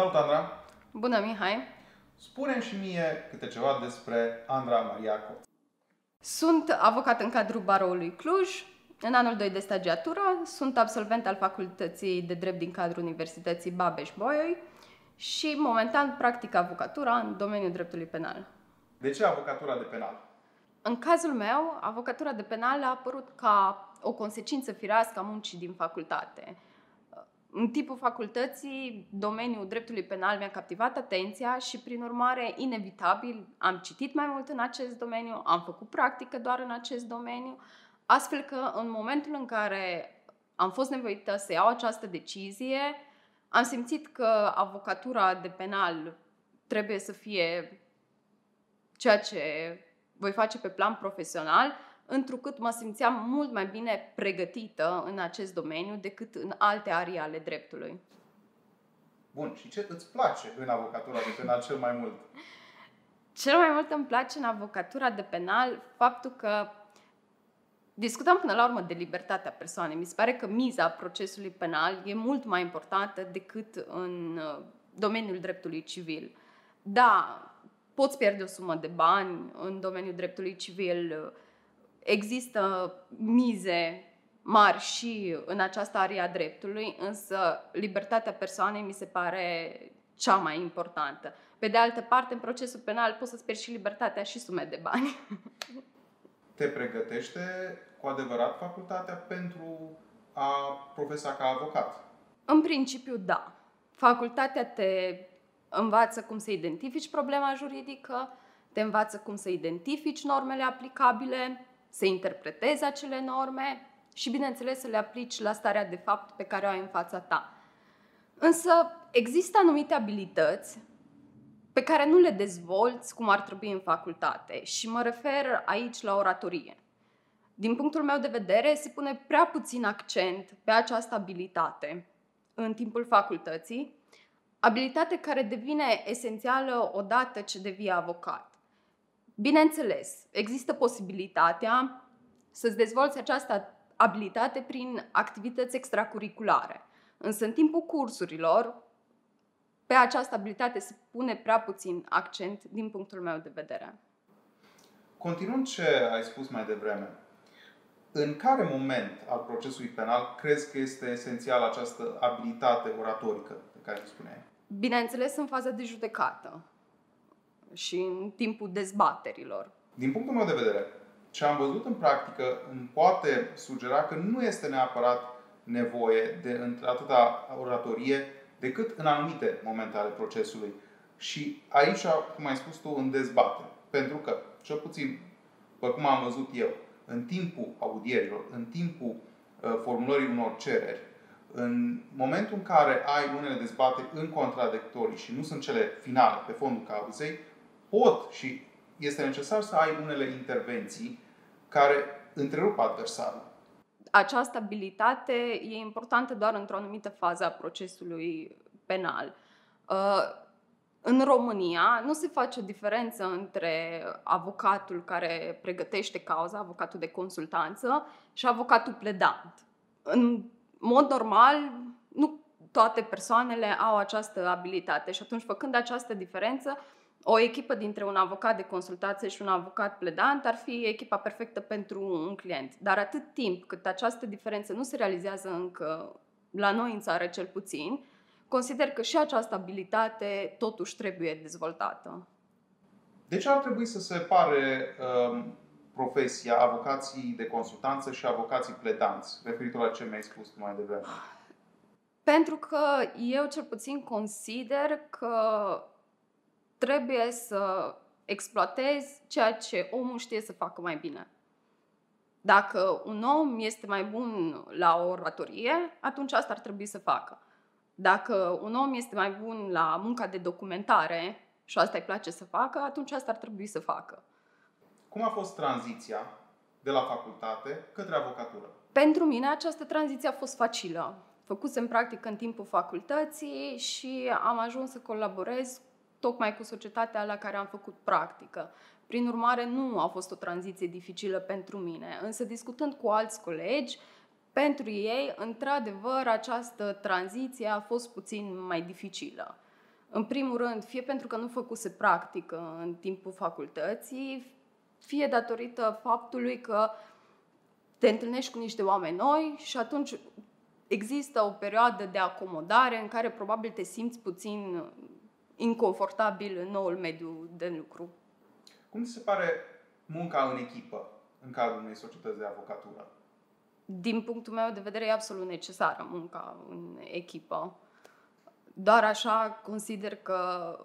Salut, Andra! Bună, Mihai! spune și mie câte ceva despre Andra Mariaco. Sunt avocat în cadrul baroului Cluj. În anul 2 de stagiatură sunt absolvent al Facultății de Drept din cadrul Universității Babeș-Bolyai și momentan practic avocatura în domeniul dreptului penal. De ce avocatura de penal? În cazul meu, avocatura de penal a apărut ca o consecință firească a muncii din facultate. În timpul facultății, domeniul dreptului penal mi-a captivat atenția și, prin urmare, inevitabil, am citit mai mult în acest domeniu, am făcut practică doar în acest domeniu, astfel că, în momentul în care am fost nevoită să iau această decizie, am simțit că avocatura de penal trebuie să fie ceea ce voi face pe plan profesional întrucât mă simțeam mult mai bine pregătită în acest domeniu decât în alte arii ale dreptului. Bun, și ce îți place în avocatura de penal cel mai mult? Cel mai mult îmi place în avocatura de penal faptul că discutăm până la urmă de libertatea persoanei. Mi se pare că miza procesului penal e mult mai importantă decât în uh, domeniul dreptului civil. Da, poți pierde o sumă de bani în domeniul dreptului civil, Există mize mari și în această aria dreptului, însă libertatea persoanei mi se pare cea mai importantă. Pe de altă parte, în procesul penal poți să-ți pierzi și libertatea și sume de bani. Te pregătește cu adevărat facultatea pentru a profesa ca avocat? În principiu, da. Facultatea te învață cum să identifici problema juridică, te învață cum să identifici normele aplicabile, să interpretezi acele norme și, bineînțeles, să le aplici la starea de fapt pe care o ai în fața ta. Însă există anumite abilități pe care nu le dezvolți cum ar trebui în facultate și mă refer aici la oratorie. Din punctul meu de vedere, se pune prea puțin accent pe această abilitate în timpul facultății, abilitate care devine esențială odată ce devii avocat. Bineînțeles, există posibilitatea să-ți dezvolți această abilitate prin activități extracurriculare. Însă, în timpul cursurilor, pe această abilitate se pune prea puțin accent din punctul meu de vedere. Continuând ce ai spus mai devreme, în care moment al procesului penal crezi că este esențială această abilitate oratorică pe care îmi spuneai? Bineînțeles, în faza de judecată și în timpul dezbaterilor. Din punctul meu de vedere, ce am văzut în practică îmi poate sugera că nu este neapărat nevoie de atâta oratorie decât în anumite momente ale procesului. Și aici, cum ai spus tu, în dezbatere. Pentru că, cel puțin, după cum am văzut eu, în timpul audierilor, în timpul uh, formulării unor cereri, în momentul în care ai unele dezbateri în contradictorii și nu sunt cele finale pe fondul cauzei, pot și este necesar să ai unele intervenții care întrerup adversarul. Această abilitate e importantă doar într-o anumită fază a procesului penal. Uh, în România nu se face o diferență între avocatul care pregătește cauza, avocatul de consultanță, și avocatul pledant. În mod normal, nu toate persoanele au această abilitate și atunci, făcând această diferență, o echipă dintre un avocat de consultație și un avocat pledant ar fi echipa perfectă pentru un client. Dar atât timp cât această diferență nu se realizează încă la noi în țară cel puțin, consider că și această abilitate totuși trebuie dezvoltată. De ce ar trebui să se separe um, profesia avocații de consultanță și avocații pledanți, referitor la ce mi-ai spus mai devreme? Pentru că eu cel puțin consider că trebuie să exploatezi ceea ce omul știe să facă mai bine. Dacă un om este mai bun la o oratorie, atunci asta ar trebui să facă. Dacă un om este mai bun la munca de documentare și asta îi place să facă, atunci asta ar trebui să facă. Cum a fost tranziția de la facultate către avocatură? Pentru mine această tranziție a fost facilă. Făcusem practic în timpul facultății și am ajuns să colaborez tocmai cu societatea la care am făcut practică. Prin urmare, nu a fost o tranziție dificilă pentru mine, însă discutând cu alți colegi, pentru ei, într-adevăr, această tranziție a fost puțin mai dificilă. În primul rând, fie pentru că nu făcuse practică în timpul facultății, fie datorită faptului că te întâlnești cu niște oameni noi și atunci există o perioadă de acomodare în care probabil te simți puțin inconfortabil în noul mediu de lucru. Cum ți se pare munca în echipă în cadrul unei societăți de avocatură? Din punctul meu de vedere, e absolut necesară munca în echipă. Doar așa consider că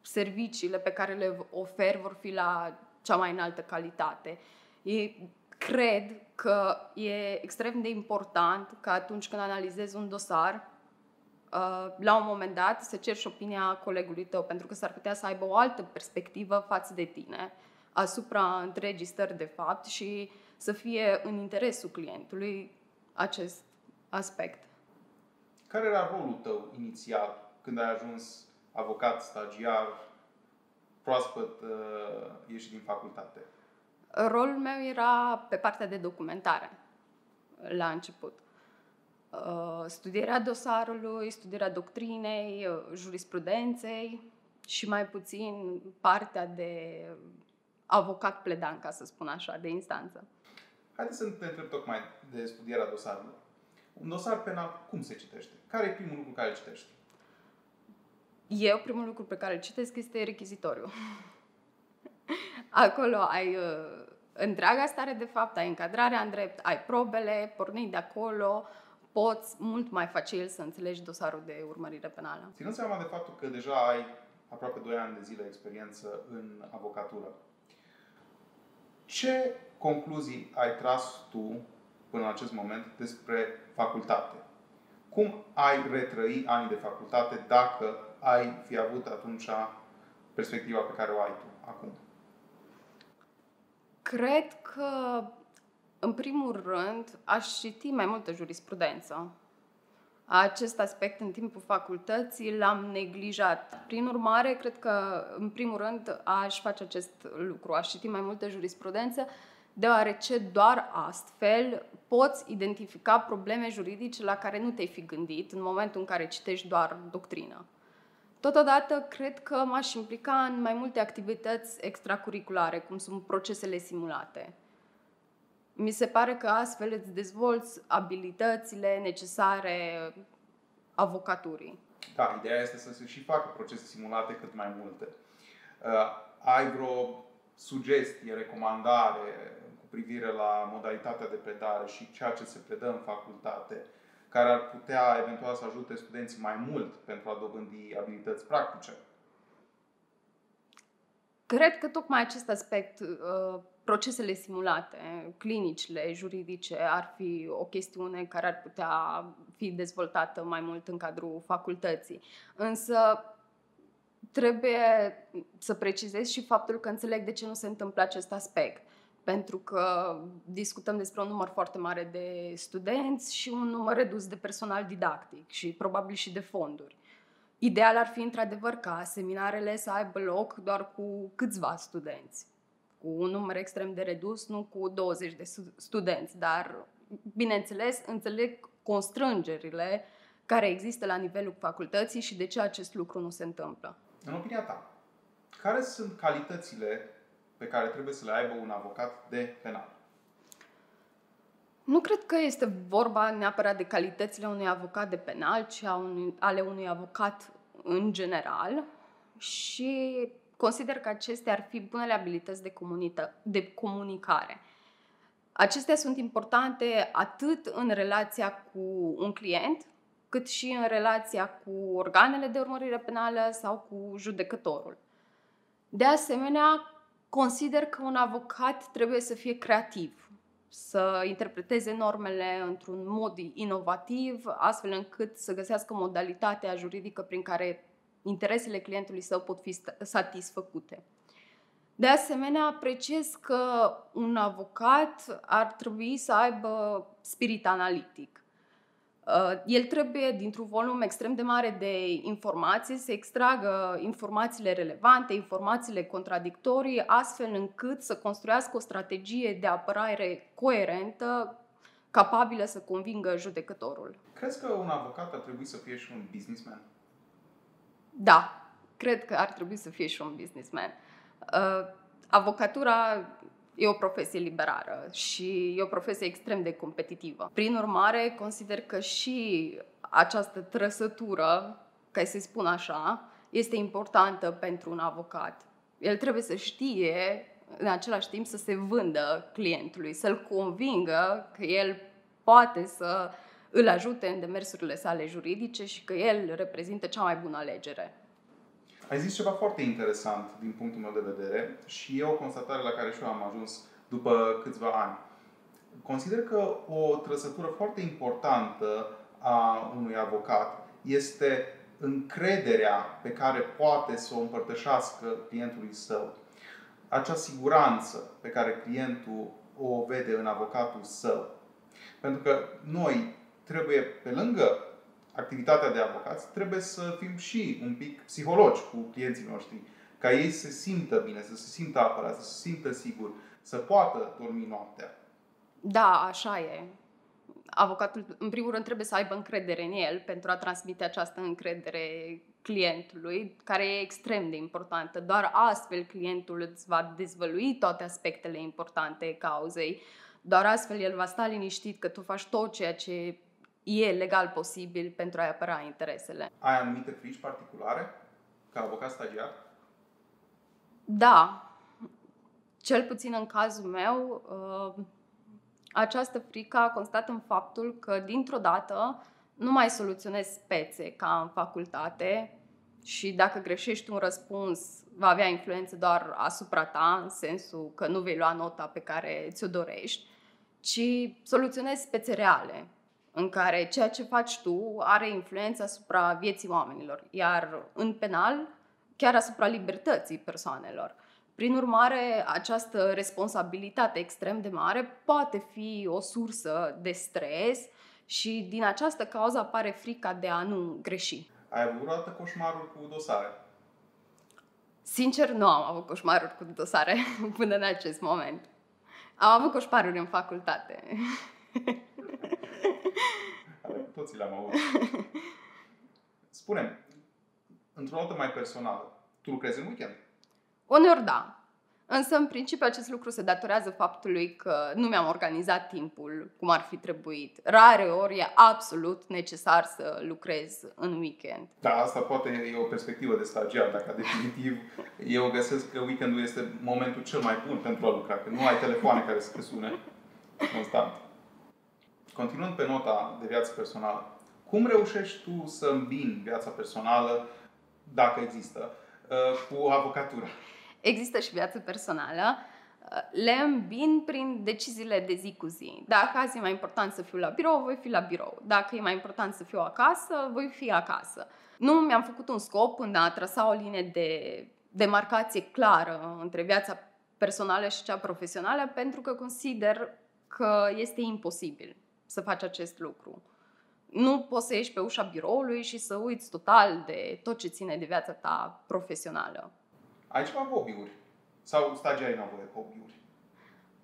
serviciile pe care le ofer vor fi la cea mai înaltă calitate. E, cred că e extrem de important că atunci când analizezi un dosar, uh, la un moment dat să ceri și opinia colegului tău, pentru că s-ar putea să aibă o altă perspectivă față de tine asupra întregii stări de fapt și să fie în interesul clientului acest aspect. Care era rolul tău inițial când ai ajuns avocat, stagiar, proaspăt uh, ieșit din facultate? Rolul meu era pe partea de documentare la început. Uh, studierea dosarului, studierea doctrinei, uh, jurisprudenței și mai puțin partea de avocat pledan, ca să spun așa, de instanță. Haideți să ne întreb tocmai de studierea dosarului. Un dosar penal, cum se citește? Care e primul lucru care îl citești? Eu, primul lucru pe care îl citesc este rechizitoriu. Acolo ai uh, întreaga stare de fapt, ai încadrarea în drept, ai probele, pornind de acolo, poți mult mai facil să înțelegi dosarul de urmărire penală. Ținând seama de faptul că deja ai aproape 2 ani de zile experiență în avocatură, ce concluzii ai tras tu până în acest moment despre facultate? Cum ai retrăi anii de facultate dacă ai fi avut atunci perspectiva pe care o ai tu acum? Cred că, în primul rând, aș citi mai multă jurisprudență. Acest aspect în timpul facultății l-am neglijat. Prin urmare, cred că, în primul rând, aș face acest lucru, aș citi mai multă jurisprudență, deoarece doar astfel poți identifica probleme juridice la care nu te-ai fi gândit în momentul în care citești doar doctrină. Totodată, cred că m-aș implica în mai multe activități extracurriculare, cum sunt procesele simulate. Mi se pare că astfel îți dezvolți abilitățile necesare avocaturii. Da, ideea este să se și facă procese simulate cât mai multe. Uh, ai vreo sugestie, recomandare cu privire la modalitatea de predare și ceea ce se predă în facultate care ar putea eventual să ajute studenții mai mult pentru a dobândi abilități practice? Cred că tocmai acest aspect, uh, procesele simulate, clinicile, juridice, ar fi o chestiune care ar putea fi dezvoltată mai mult în cadrul facultății. Însă trebuie să precizez și faptul că înțeleg de ce nu se întâmplă acest aspect pentru că discutăm despre un număr foarte mare de studenți și un număr redus de personal didactic și probabil și de fonduri. Ideal ar fi într-adevăr ca seminarele să aibă loc doar cu câțiva studenți, cu un număr extrem de redus, nu cu 20 de studenți, dar bineînțeles înțeleg constrângerile care există la nivelul facultății și de ce acest lucru nu se întâmplă. În opinia ta, care sunt calitățile pe care trebuie să le aibă un avocat de penal? Nu cred că este vorba neapărat de calitățile unui avocat de penal, ci a unui, ale unui avocat în general și consider că acestea ar fi bunele abilități de, comunită, de comunicare. Acestea sunt importante atât în relația cu un client, cât și în relația cu organele de urmărire penală sau cu judecătorul. De asemenea, Consider că un avocat trebuie să fie creativ, să interpreteze normele într-un mod inovativ, astfel încât să găsească modalitatea juridică prin care interesele clientului său pot fi satisfăcute. De asemenea, apreciez că un avocat ar trebui să aibă spirit analitic. Uh, el trebuie, dintr-un volum extrem de mare de informații, să extragă informațiile relevante, informațiile contradictorii, astfel încât să construiască o strategie de apărare coerentă, capabilă să convingă judecătorul. Crezi că un avocat ar trebui să fie și un businessman? Da, cred că ar trebui să fie și un businessman. Uh, avocatura e o profesie liberară și e o profesie extrem de competitivă. Prin urmare, consider că și această trăsătură, ca să-i spun așa, este importantă pentru un avocat. El trebuie să știe în același timp să se vândă clientului, să-l convingă că el poate să îl ajute în demersurile sale juridice și că el reprezintă cea mai bună alegere. Ai zis ceva foarte interesant din punctul meu de vedere și e o constatare la care și eu am ajuns după câțiva ani. Consider că o trăsătură foarte importantă a unui avocat este încrederea pe care poate să o împărtășească clientului său. Acea siguranță pe care clientul o vede în avocatul său. Pentru că noi trebuie, pe lângă activitatea de avocați, trebuie să fim și un pic psihologi cu clienții noștri. Ca ei să se simtă bine, să se simtă apărați, să se simtă sigur, să poată dormi noaptea. Da, așa e. Avocatul, în primul rând, trebuie să aibă încredere în el pentru a transmite această încredere clientului, care e extrem de importantă. Doar astfel clientul îți va dezvălui toate aspectele importante cauzei. Doar astfel el va sta liniștit că tu faci tot ceea ce e legal posibil pentru a-i apăra interesele. Ai anumite frici particulare ca avocat stagiar? Da. Cel puțin în cazul meu, uh, această frică a constat în faptul că, dintr-o dată, nu mai soluționezi spețe ca în facultate și dacă greșești un răspuns, va avea influență doar asupra ta, în sensul că nu vei lua nota pe care ți-o dorești, ci soluționezi spețe reale, în care ceea ce faci tu are influență asupra vieții oamenilor, iar în penal, chiar asupra libertății persoanelor. Prin urmare, această responsabilitate extrem de mare poate fi o sursă de stres și din această cauză apare frica de a nu greși. Ai avut vreodată coșmaruri cu dosare? Sincer, nu am avut coșmaruri cu dosare până în acest moment. Am avut coșmaruri în facultate. toți le-am avut. spune într-o notă mai personală, tu lucrezi în weekend? Uneori da. Însă, în principiu, acest lucru se datorează faptului că nu mi-am organizat timpul cum ar fi trebuit. Rare ori e absolut necesar să lucrez în weekend. Da, asta poate e o perspectivă de stagiar, dacă definitiv eu găsesc că weekendul este momentul cel mai bun pentru a lucra, că nu ai telefoane care să te sune constant. Continuând pe nota de viață personală, cum reușești tu să îmbini viața personală, dacă există, uh, cu avocatura? Există și viață personală. Uh, le îmbin prin deciziile de zi cu zi. Dacă azi e mai important să fiu la birou, voi fi la birou. Dacă e mai important să fiu acasă, voi fi acasă. Nu mi-am făcut un scop în a trasa o linie de demarcație clară între viața personală și cea profesională, pentru că consider că este imposibil să faci acest lucru. Nu poți să ieși pe ușa biroului și să uiți total de tot ce ține de viața ta profesională. Ai ceva hobby-uri? Sau stagiarii nu au voie hobby-uri?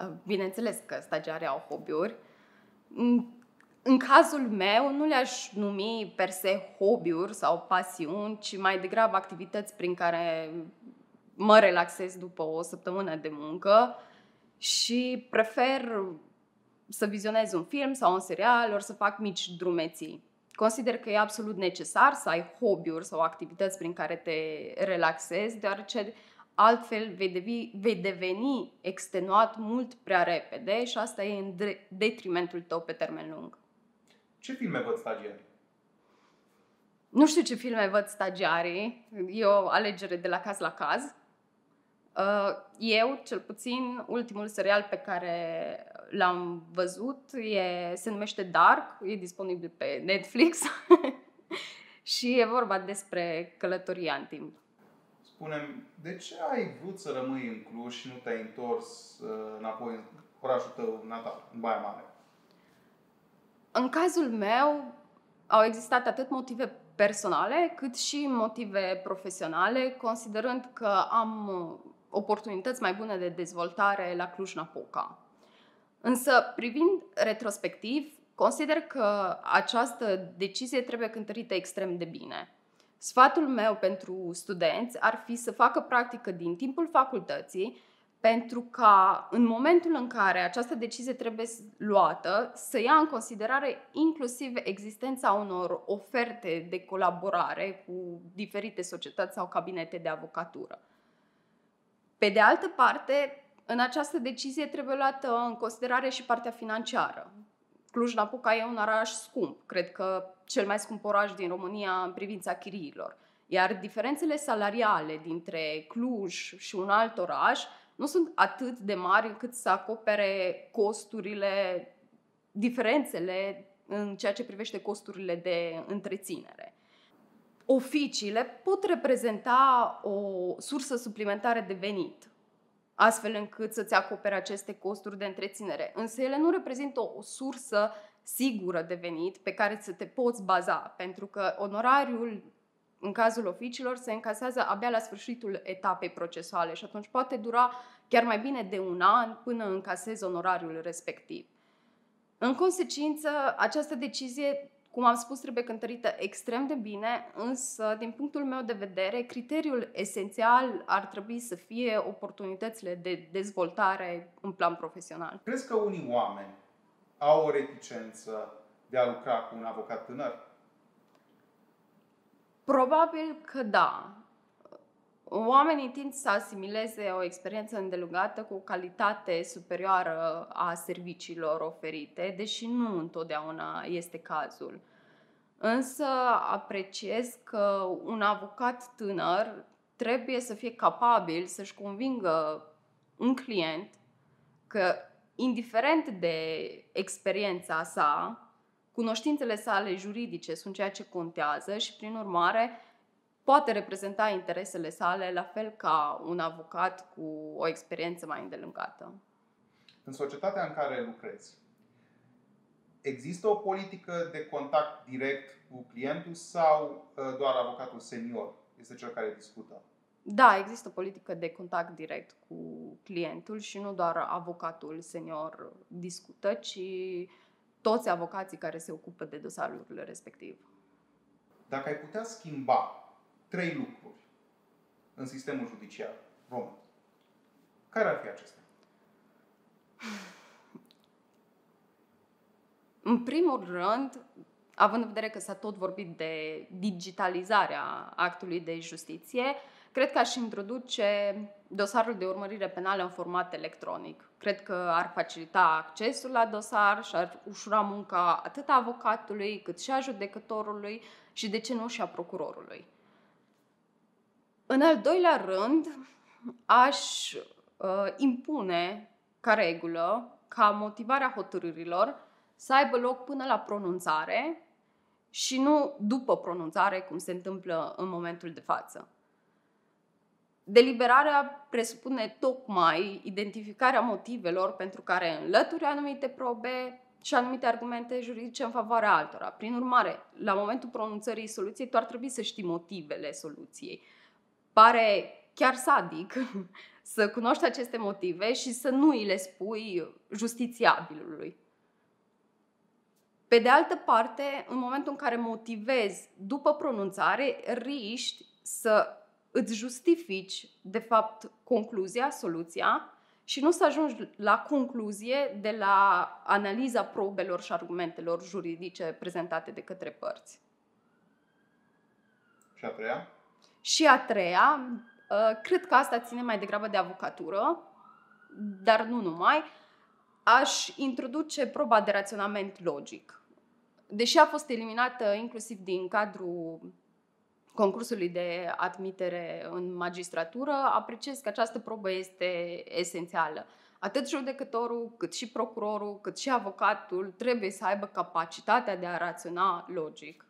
Uh, bineînțeles că stagiarii au hobby-uri. În cazul meu, nu le-aș numi per se hobby-uri sau pasiuni, ci mai degrabă activități prin care mă relaxez după o săptămână de muncă și prefer să vizionez un film sau un serial, ori să fac mici drumeții. Consider că e absolut necesar să ai hobby-uri sau activități prin care te relaxezi, deoarece altfel vei, devi, vei deveni extenuat mult prea repede și asta e în detrimentul tău pe termen lung. Ce filme văd stagiarii? Nu știu ce filme văd stagiarii, e o alegere de la caz la caz. Uh, eu, cel puțin, ultimul serial pe care l-am văzut e, se numește Dark, e disponibil pe Netflix și e vorba despre călătoria în timp. Spunem, de ce ai vrut să rămâi în Cluj și nu te-ai întors uh, înapoi în orașul tău natal, în Baia Mare? În cazul meu au existat atât motive personale cât și motive profesionale, considerând că am oportunități mai bune de dezvoltare la Cluj-Napoca. Însă, privind retrospectiv, consider că această decizie trebuie cântărită extrem de bine. Sfatul meu pentru studenți ar fi să facă practică din timpul facultății, pentru ca în momentul în care această decizie trebuie luată, să ia în considerare inclusiv existența unor oferte de colaborare cu diferite societăți sau cabinete de avocatură. Pe de altă parte, în această decizie trebuie luată în considerare și partea financiară. Cluj-Napoca e un oraș scump, cred că cel mai scump oraș din România în privința chiriilor. Iar diferențele salariale dintre Cluj și un alt oraș nu sunt atât de mari încât să acopere costurile, diferențele în ceea ce privește costurile de întreținere. Oficiile pot reprezenta o sursă suplimentară de venit, astfel încât să-ți acopere aceste costuri de întreținere. Însă ele nu reprezintă o, o sursă sigură de venit pe care să te poți baza, pentru că onorariul în cazul oficiilor se încasează abia la sfârșitul etapei procesuale și atunci poate dura chiar mai bine de un an până încasezi onorariul respectiv. În consecință, această decizie, cum am spus, trebuie cântărită extrem de bine, însă, din punctul meu de vedere, criteriul esențial ar trebui să fie oportunitățile de dezvoltare în plan profesional. Crezi că unii oameni au o reticență de a lucra cu un avocat tânăr? Probabil că da. Oamenii tind să asimileze o experiență îndelugată cu o calitate superioară a serviciilor oferite, deși nu întotdeauna este cazul. Însă apreciez că un avocat tânăr trebuie să fie capabil să-și convingă un client că, indiferent de experiența sa, cunoștințele sale juridice sunt ceea ce contează și, prin urmare, poate reprezenta interesele sale la fel ca un avocat cu o experiență mai îndelungată. În societatea în care lucrezi, există o politică de contact direct cu clientul sau ă, doar avocatul senior este cel care discută? Da, există o politică de contact direct cu clientul și nu doar avocatul senior discută, ci toți avocații care se ocupă de dosarurile respectiv. Dacă ai putea schimba trei lucruri în sistemul judiciar român, care ar fi acestea? În primul rând, având în vedere că s-a tot vorbit de digitalizarea actului de justiție, cred că aș introduce dosarul de urmărire penală în format electronic. Cred că ar facilita accesul la dosar și ar ușura munca atât a avocatului cât și a judecătorului și de ce nu și a procurorului. În al doilea rând, aș uh, impune ca regulă ca motivarea hotărârilor să aibă loc până la pronunțare și nu după pronunțare, cum se întâmplă în momentul de față. Deliberarea presupune tocmai identificarea motivelor pentru care înlături anumite probe și anumite argumente juridice în favoarea altora. Prin urmare, la momentul pronunțării soluției, tu ar trebui să știi motivele soluției. Pare chiar sadic să cunoști aceste motive și să nu îi le spui justițiabilului. Pe de altă parte, în momentul în care motivezi după pronunțare, riști să îți justifici, de fapt, concluzia, soluția și nu să ajungi la concluzie de la analiza probelor și argumentelor juridice prezentate de către părți. Și a treia? Și a treia, uh, cred că asta ține mai degrabă de avocatură, dar nu numai, aș introduce proba de raționament logic. Deși a fost eliminată inclusiv din cadrul concursului de admitere în magistratură, apreciez că această probă este esențială. Atât judecătorul, cât și procurorul, cât și avocatul trebuie să aibă capacitatea de a raționa logic.